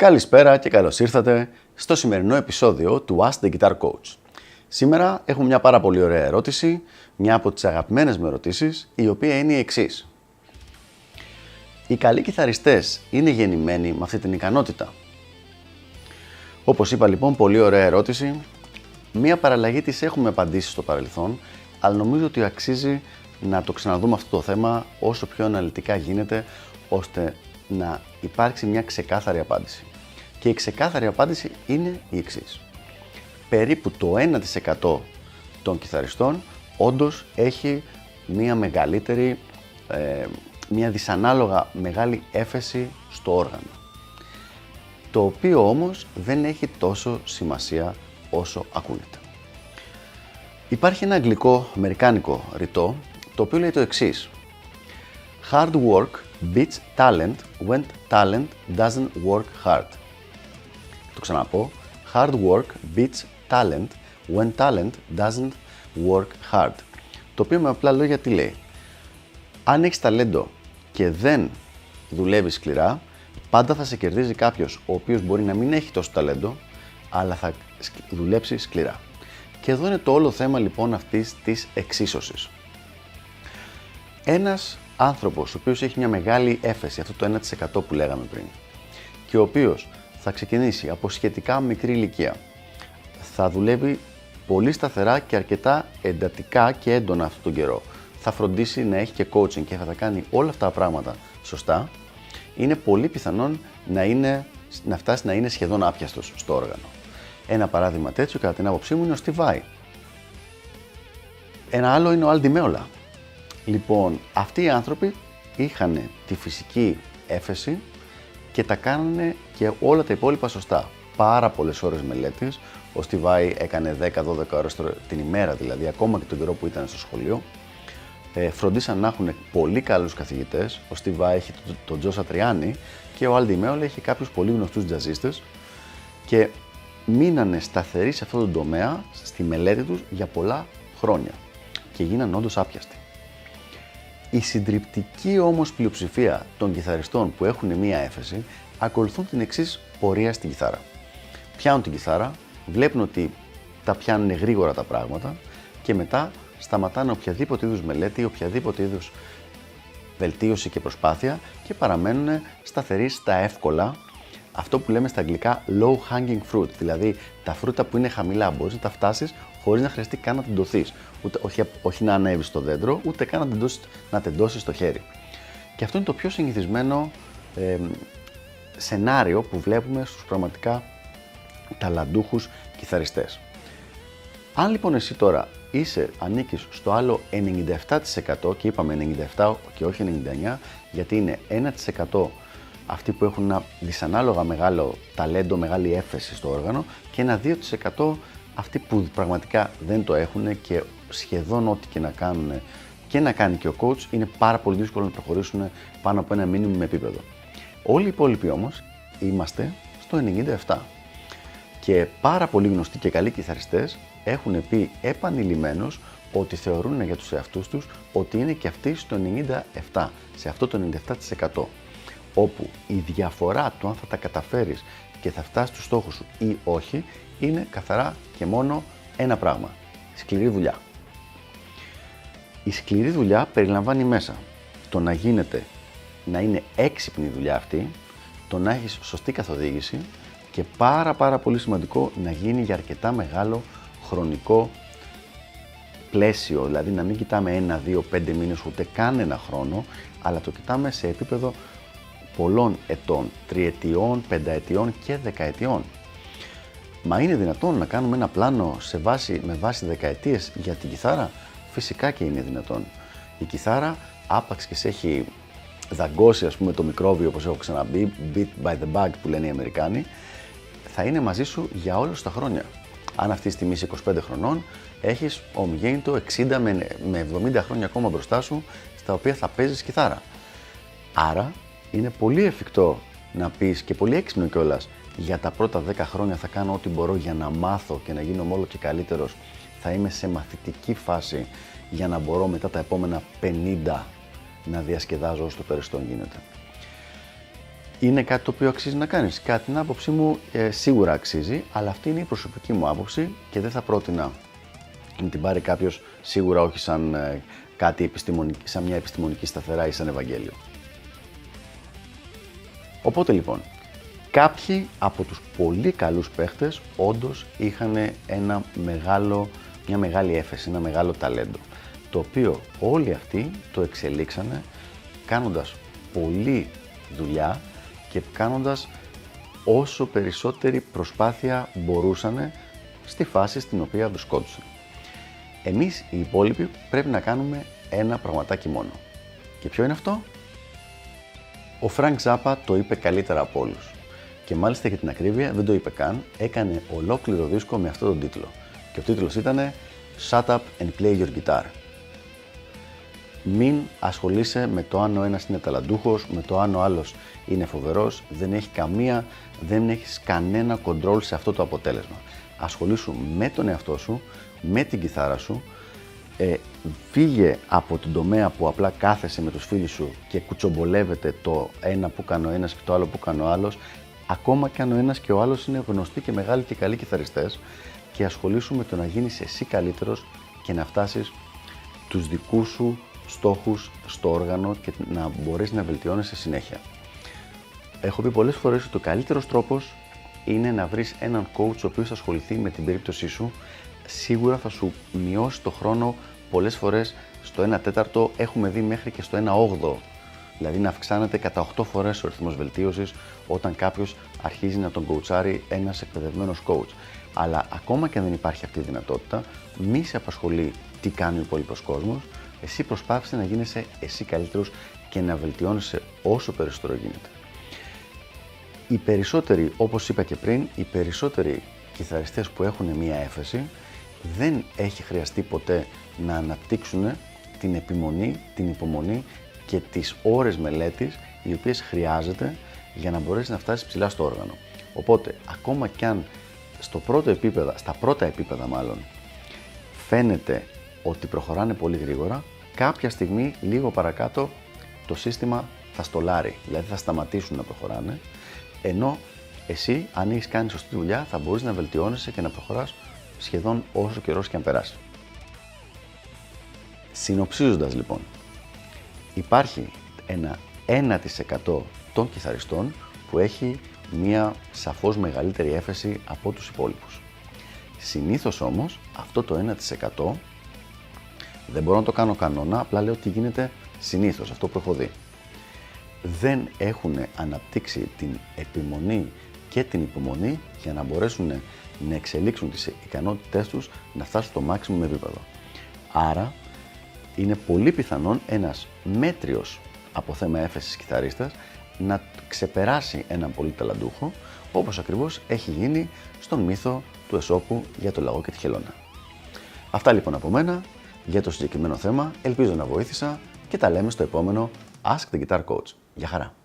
Καλησπέρα και καλώς ήρθατε στο σημερινό επεισόδιο του Ask the Guitar Coach. Σήμερα έχουμε μια πάρα πολύ ωραία ερώτηση, μια από τις αγαπημένες με ερωτήσεις, η οποία είναι η εξής. Οι καλοί κιθαριστές είναι γεννημένοι με αυτή την ικανότητα; Όπως είπα λοιπόν, πολύ ωραία ερώτηση. Μία παραλλαγή της έχουμε απαντήσει στο παρελθόν, αλλά νομίζω ότι αξίζει να το ξαναδούμε αυτό το θέμα όσο πιο αναλυτικά γίνεται, ώστε να υπάρξει μια ξεκάθαρη απάντηση. Και η ξεκάθαρη απάντηση είναι η εξής. Περίπου το 1% των κιθαριστών όντως έχει μια μεγαλύτερη, ε, μια δυσανάλογα μεγάλη έφεση στο όργανο. Το οποίο όμως δεν έχει τόσο σημασία όσο ακούγεται. Υπάρχει ένα αγγλικό, αμερικάνικο ρητό, το οποίο λέει το εξής. Hard work beats talent when talent doesn't work hard. Το ξαναπώ. Hard work beats talent when talent doesn't work hard. Το οποίο με απλά λόγια τι λέει; Αν έχεις ταλέντο και δεν δουλεύεις σκληρά, πάντα θα σε κερδίζει κάποιος ο οποίος μπορεί να μην έχει τόσο ταλέντο, αλλά θα δουλέψει σκληρά. Και εδώ είναι το όλο θέμα λοιπόν αυτής της εξίσωσης. Ένας άνθρωπος, ο οποίος έχει μια μεγάλη έφεση, αυτό το 1% που λέγαμε πριν, και ο οποίος θα ξεκινήσει από σχετικά μικρή ηλικία. Θα δουλεύει πολύ σταθερά και αρκετά εντατικά και έντονα αυτόν τον καιρό. Θα φροντίσει να έχει και coaching και θα τα κάνει όλα αυτά τα πράγματα σωστά. Είναι πολύ πιθανόν να, είναι, να φτάσει να είναι σχεδόν άπιαστος στο όργανο. Ένα παράδειγμα τέτοιο, κατά την άποψή μου, είναι ο Steve Vai. Ένα άλλο είναι ο Al Di Meola. Λοιπόν, αυτοί οι άνθρωποι είχαν τη φυσική έφεση και τα κάνανε και όλα τα υπόλοιπα σωστά. Πάρα πολλές ώρες μελέτης. Ο Steve Vai έκανε 10-12 ώρες την ημέρα, δηλαδή ακόμα και τον καιρό που ήταν στο σχολείο. Ε, φροντίσαν να έχουν πολύ καλούς καθηγητές. Ο Steve Vai έχει τον το Joe Satriani και ο Άλντι Μέολ έχει κάποιους πολύ γνωστούς τζαζίστες. Και μείνανε σταθεροί σε αυτόν τον τομέα, στη μελέτη τους για πολλά χρόνια. Και γίνανε όντως άπιαστοι. Η συντριπτική όμως πλειοψηφία των κιθαριστών που έχουν μία έφεση ακολουθούν την εξής πορεία στην κιθάρα. Πιάνουν την κιθάρα, βλέπουν ότι τα πιάνουν γρήγορα τα πράγματα και μετά σταματάνε οποιαδήποτε είδους μελέτη, οποιαδήποτε είδους βελτίωση και προσπάθεια και παραμένουν σταθεροί στα εύκολα, αυτό που λέμε στα αγγλικά low hanging fruit, δηλαδή τα φρούτα που είναι χαμηλά, μπορείς να τα φτάσεις χωρίς να χρειαστεί καν να τεντωθείς, όχι, όχι να ανέβεις στο δέντρο, ούτε καν να, τεντώσεις, να τεντώσεις το χέρι. Και αυτό είναι το πιο συνηθισμένο ε, σενάριο που βλέπουμε στους πραγματικά ταλαντούχους κιθαριστές. Αν λοιπόν εσύ τώρα είσαι, ανήκεις στο άλλο 97% και είπαμε 97% και όχι 99% γιατί είναι 1% αυτοί που έχουν ένα δυσανάλογα μεγάλο ταλέντο, μεγάλη έφεση στο όργανο και ένα 2% αυτοί που πραγματικά δεν το έχουν και σχεδόν ό,τι και να κάνουν και να κάνει και ο coach είναι πάρα πολύ δύσκολο να προχωρήσουν πάνω από ένα μήνυμο επίπεδο. Όλοι οι υπόλοιποι όμως είμαστε στο 97. Και πάρα πολύ γνωστοί και καλοί κιθαριστές έχουν πει επανειλημμένως ότι θεωρούν για τους εαυτούς τους ότι είναι και αυτοί στο 97, σε αυτό το 97%. Όπου η διαφορά του αν θα τα καταφέρεις και θα φτάσεις στους στόχους σου ή όχι είναι καθαρά και μόνο ένα πράγμα. Σκληρή δουλειά. Η σκληρή δουλειά περιλαμβάνει μέσα το να γίνεται, να είναι έξυπνη η δουλειά αυτή, το να έχεις σωστή καθοδήγηση και πάρα πάρα πολύ σημαντικό να γίνει για αρκετά μεγάλο χρονικό πλαίσιο, δηλαδή να μην κοιτάμε ένα, δύο, πέντε μήνες ούτε καν ένα χρόνο, αλλά το κοιτάμε σε επίπεδο πολλών ετών, τριετιών, πενταετιών και δεκαετιών. Μα είναι δυνατόν να κάνουμε ένα πλάνο σε βάση, με βάση δεκαετίες για την κιθάρα; Φυσικά και είναι δυνατόν. Η κιθάρα άπαξ και σε έχει δαγκώσει ας πούμε το μικρόβιο όπως έχω ξαναμπεί, beat by the bag που λένε οι Αμερικάνοι, θα είναι μαζί σου για όλους τα χρόνια. Αν αυτή τη στιγμή είσαι 25 χρονών, έχεις ομιγέννητο 60 με 70 χρόνια ακόμα μπροστά σου, στα οποία θα παίζεις κιθάρα. Άρα είναι πολύ εφικτό να πεις και πολύ έξυπνο κιόλας για τα πρώτα 10 χρόνια θα κάνω ό,τι μπορώ για να μάθω και να γίνω όλο και καλύτερος. Θα είμαι σε μαθητική φάση για να μπορώ μετά τα επόμενα 50 να διασκεδάζω όσο το περισσότερο γίνεται. Είναι κάτι το οποίο αξίζει να κάνεις. Κάτι την άποψή μου ε, σίγουρα αξίζει, αλλά αυτή είναι η προσωπική μου άποψη και δεν θα πρότεινα να την πάρει κάποιος σίγουρα όχι σαν ε, κάτι επιστημονική, σαν μια επιστημονική σταθερά ή σαν Ευαγγέλιο. Οπότε λοιπόν, κάποιοι από τους πολύ καλούς παίχτες όντως είχαν ένα μεγάλο, μια μεγάλη έφεση, ένα μεγάλο ταλέντο, το οποίο όλοι αυτοί το εξελίξανε κάνοντας πολλή δουλειά και κάνοντας όσο περισσότερη προσπάθεια μπορούσαν στη φάση στην οποία βρισκόντουσαν. Εμείς οι υπόλοιποι πρέπει να κάνουμε ένα πραγματάκι μόνο. Και ποιο είναι αυτό; Ο Φρανκ Ζάπα το είπε καλύτερα από όλους. Και μάλιστα για την ακρίβεια δεν το είπε καν, έκανε ολόκληρο δίσκο με αυτόν τον τίτλο. Και ο τίτλος ήταν Shut up and play your guitar. Μην ασχολείσαι με το αν ο ένας είναι ταλαντούχος, με το αν ο άλλος είναι φοβερός, δεν έχει καμία, δεν έχεις κανένα κοντρόλ σε αυτό το αποτέλεσμα. Ασχολήσου με τον εαυτό σου, με την κιθάρα σου, ε, φύγε από τον τομέα που απλά κάθεσαι με τους φίλους σου και κουτσομπολεύεται το ένα που κάνει ο ένας και το άλλο που κάνει ο άλλος, ακόμα και αν ο ένας και ο άλλος είναι γνωστοί και μεγάλοι και καλοί κιθαριστές και ασχολήσου με το να γίνεις εσύ καλύτερος και να φτάσεις τους δικούς σου στόχους στο όργανο και να μπορείς να βελτιώνεσαι συνέχεια. Έχω πει πολλές φορές ότι ο καλύτερος τρόπος είναι να βρεις έναν coach ο οποίος θα ασχοληθεί με την περίπτωσή σου. Σίγουρα θα σου μειώσει το χρόνο πολλές φορές στο 1 τέταρτο, έχουμε δει μέχρι και στο 1 όγδο. Δηλαδή να αυξάνεται κατά 8 φορές ο ρυθμός βελτίωσης όταν κάποιος αρχίζει να τον κοουτσάρει ένας εκπαιδευμένος coach. Αλλά ακόμα και αν δεν υπάρχει αυτή η δυνατότητα, μη σε απασχολεί τι κάνει ο υπόλοιπος κόσμος, εσύ προσπάθησε να γίνεσαι εσύ καλύτερος και να βελτιώνεσαι όσο περισσότερο γίνεται. Οι περισσότεροι, όπως είπα και πριν, οι περισσότεροι κιθαριστές που έχουν μία έφεση δεν έχει χρειαστεί ποτέ να αναπτύξουν την επιμονή, την υπομονή και τις ώρες μελέτης οι οποίες χρειάζεται για να μπορέσει να φτάσει ψηλά στο όργανο. Οπότε, ακόμα κι αν στο πρώτο επίπεδο, στα πρώτα επίπεδα μάλλον, φαίνεται ότι προχωράνε πολύ γρήγορα, κάποια στιγμή λίγο παρακάτω το σύστημα θα στολάρει, δηλαδή θα σταματήσουν να προχωράνε, ενώ εσύ αν έχεις κάνει σωστή δουλειά θα μπορείς να βελτιώνεσαι και να προχωράς σχεδόν όσο καιρός και αν περάσει. Συνοψίζοντας λοιπόν, υπάρχει ένα 1% των κιθαριστών που έχει μία σαφώς μεγαλύτερη έφεση από τους υπόλοιπους. Συνήθως όμως αυτό το 1% δεν μπορώ να το κάνω κανόνα, απλά λέω ότι γίνεται συνήθως, αυτό που έχω δει. Δεν έχουν αναπτύξει την επιμονή και την υπομονή για να μπορέσουν να εξελίξουν τις ικανότητές τους να φτάσουν στο maximum επίπεδο. Άρα είναι πολύ πιθανόν ένας μέτριος από θέμα έφεσης κιθαρίστας να ξεπεράσει έναν πολύ ταλαντούχο, όπως ακριβώς έχει γίνει στον μύθο του Εσώπου για το λαό και τη χελώνα. Αυτά λοιπόν από μένα για το συγκεκριμένο θέμα, ελπίζω να βοήθησα και τα λέμε στο επόμενο Ask the Guitar Coach. Γεια χαρά!